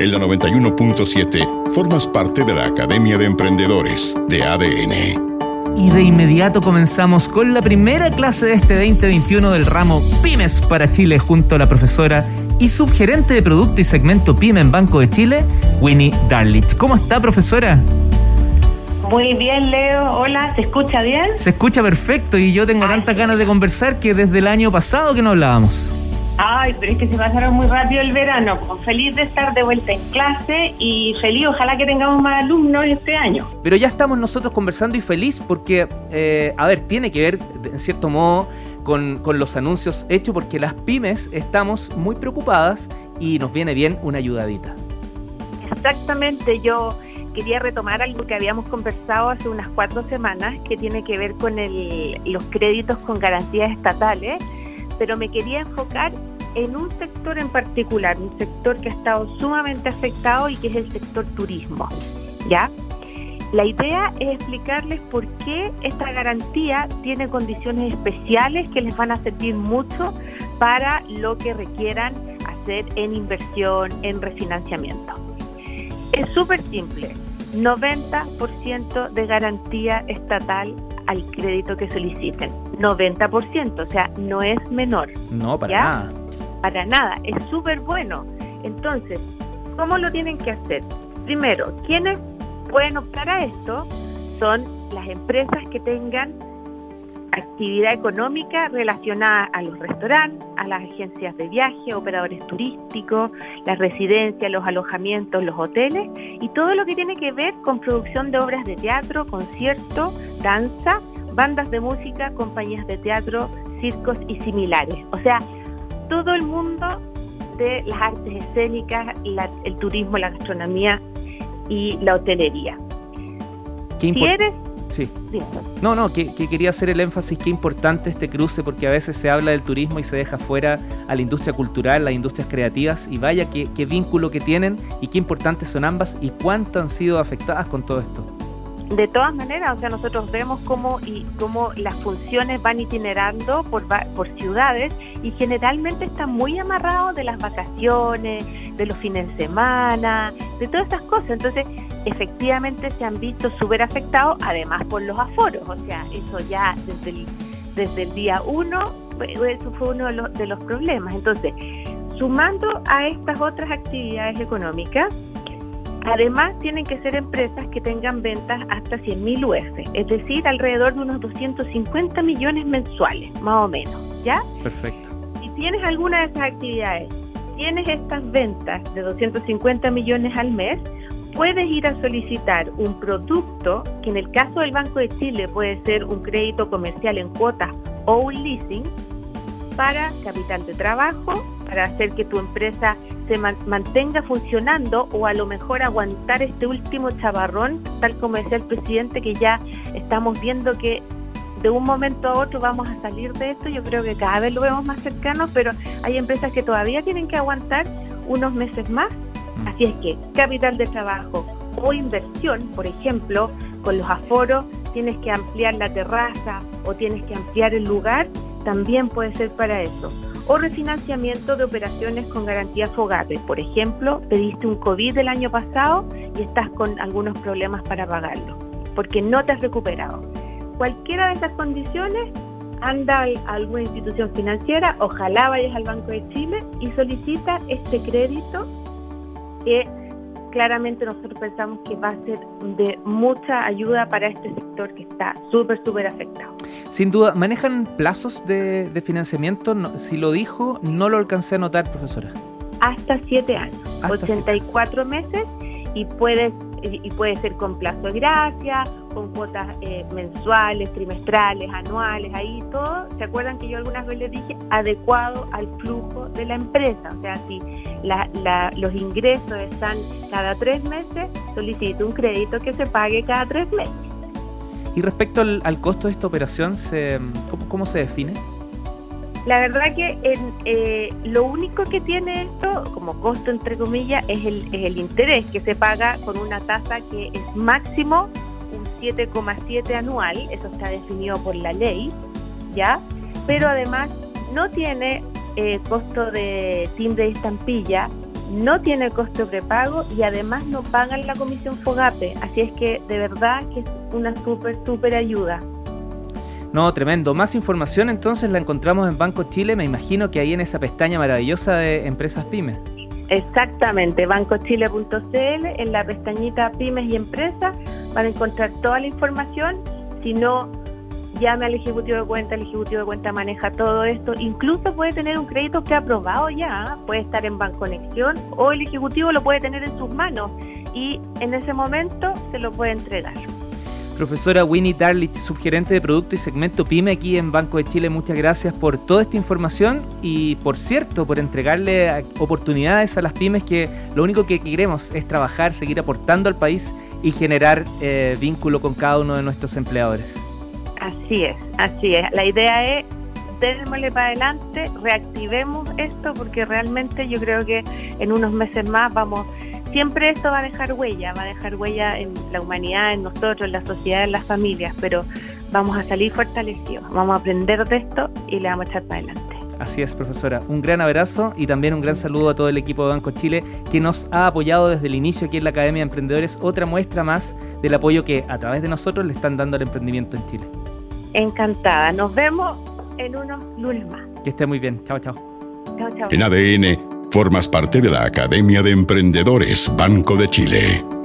En la 91.7 formas parte de la Academia de Emprendedores de ADN. Y de inmediato comenzamos con la primera clase de este 2021 del ramo Pymes para Chile junto a la profesora y subgerente de producto y segmento PYME en Banco de Chile, Winnie Darlich. ¿Cómo está, profesora? Muy bien, Leo. Hola, ¿se escucha bien? Se escucha perfecto y yo tengo tantas ganas de conversar que desde el año pasado que no hablábamos. Ay, pero es que se pasaron muy rápido el verano. Pues feliz de estar de vuelta en clase y feliz, ojalá que tengamos más alumnos este año. Pero ya estamos nosotros conversando y feliz porque, eh, a ver, tiene que ver, en cierto modo, con, con, los anuncios hechos porque las pymes estamos muy preocupadas y nos viene bien una ayudadita. Exactamente, yo quería retomar algo que habíamos conversado hace unas cuatro semanas que tiene que ver con el, los créditos con garantías estatales, pero me quería enfocar en un sector en particular, un sector que ha estado sumamente afectado y que es el sector turismo. ¿Ya? La idea es explicarles por qué esta garantía tiene condiciones especiales que les van a servir mucho para lo que requieran hacer en inversión, en refinanciamiento. Es súper simple, 90% de garantía estatal al crédito que soliciten. 90%, o sea, no es menor. No, para nada para nada, es súper bueno. Entonces, ¿cómo lo tienen que hacer? Primero, quienes pueden optar a esto son las empresas que tengan actividad económica relacionada a los restaurantes, a las agencias de viaje, operadores turísticos, las residencias, los alojamientos, los hoteles y todo lo que tiene que ver con producción de obras de teatro, concierto, danza, bandas de música, compañías de teatro, circos y similares. O sea, todo el mundo de las artes escénicas, el turismo, la gastronomía y la hotelería. ¿Qué si eres Sí. No, no, que, quería hacer el énfasis, qué importante este cruce, porque a veces se habla del turismo y se deja fuera a la industria cultural, las industrias creativas, y vaya qué, qué vínculo que tienen y qué importantes son ambas y cuánto han sido afectadas con todo esto. De todas maneras, o sea, nosotros vemos cómo y cómo las funciones van itinerando por, por ciudades y generalmente están muy amarrados de las vacaciones, de los fines de semana, de todas estas cosas. Entonces, efectivamente se han visto súper afectados, además por los aforos. O sea, eso ya desde el, desde el día uno, eso fue uno de los, de los problemas. Entonces, sumando a estas otras actividades económicas, Además, tienen que ser empresas que tengan ventas hasta 100.000 UF, es decir, alrededor de unos 250 millones mensuales, más o menos, ¿ya? Perfecto. Si tienes alguna de esas actividades, tienes estas ventas de 250 millones al mes, puedes ir a solicitar un producto que en el caso del Banco de Chile puede ser un crédito comercial en cuotas o un leasing para capital de trabajo, para hacer que tu empresa se mantenga funcionando o a lo mejor aguantar este último chavarrón, tal como decía el presidente, que ya estamos viendo que de un momento a otro vamos a salir de esto. Yo creo que cada vez lo vemos más cercano, pero hay empresas que todavía tienen que aguantar unos meses más. Mm. Así es que capital de trabajo o inversión, por ejemplo, con los aforos, tienes que ampliar la terraza o tienes que ampliar el lugar, también puede ser para eso o refinanciamiento de operaciones con garantía Fogate. Por ejemplo, pediste un COVID el año pasado y estás con algunos problemas para pagarlo, porque no te has recuperado. Cualquiera de esas condiciones, anda a alguna institución financiera, ojalá vayas al Banco de Chile y solicita este crédito que claramente nosotros pensamos que va a ser de mucha ayuda para este sector que está súper, súper afectado. Sin duda, ¿manejan plazos de, financiamiento? si lo dijo, no lo alcancé a notar, profesora. Hasta siete años, 84 meses y puedes y puede ser con plazo de gracia, con cuotas eh, mensuales, trimestrales, anuales, ahí todo. ¿Se acuerdan que yo algunas veces les dije adecuado al flujo de la empresa? O sea, si los ingresos están cada tres meses, solicito un crédito que se pague cada tres meses. Y respecto al, costo de esta operación, ¿cómo se define? La verdad que eh, lo único que tiene esto, como costo entre comillas, es el, es el interés que se paga con una tasa que es máximo un 7,7 anual, eso está definido por la ley, ¿ya? Pero además no tiene eh, costo de timbre de estampilla, no tiene costo prepago y además no pagan la comisión FOGAPE. Así es que de verdad que es una súper, súper ayuda. No, tremendo. Más información entonces la encontramos en Banco Chile, me imagino que ahí en esa pestaña maravillosa de empresas pymes. Exactamente, bancochile.cl, en la pestañita pymes y empresas van a encontrar toda la información. Si no, llame al ejecutivo de cuenta, el ejecutivo de cuenta maneja todo esto. Incluso puede tener un crédito que ha aprobado ya, puede estar en Banconexión o el ejecutivo lo puede tener en sus manos y en ese momento se lo puede entregar. Profesora Winnie Darlich, subgerente de producto y segmento PYME aquí en Banco de Chile, muchas gracias por toda esta información y por cierto, por entregarle oportunidades a las pymes que lo único que queremos es trabajar, seguir aportando al país y generar eh, vínculo con cada uno de nuestros empleadores. Así es, así es. La idea es démosle para adelante, reactivemos esto porque realmente yo creo que en unos meses más vamos siempre esto va a dejar huella, va a dejar huella en la humanidad, en nosotros, en la sociedad, en las familias, pero vamos a salir fortalecidos, vamos a aprender de esto y le vamos a echar para adelante. Así es, profesora. Un gran abrazo y también un gran saludo a todo el equipo de Banco Chile que nos ha apoyado desde el inicio aquí en la Academia de Emprendedores. Otra muestra más del apoyo que a través de nosotros le están dando al emprendimiento en Chile. Encantada. Nos vemos en unos lunes más. Que esté muy bien. Chao, chao. Chao, chao. En ADN Formas parte de la Academia de Emprendedores Banco de Chile.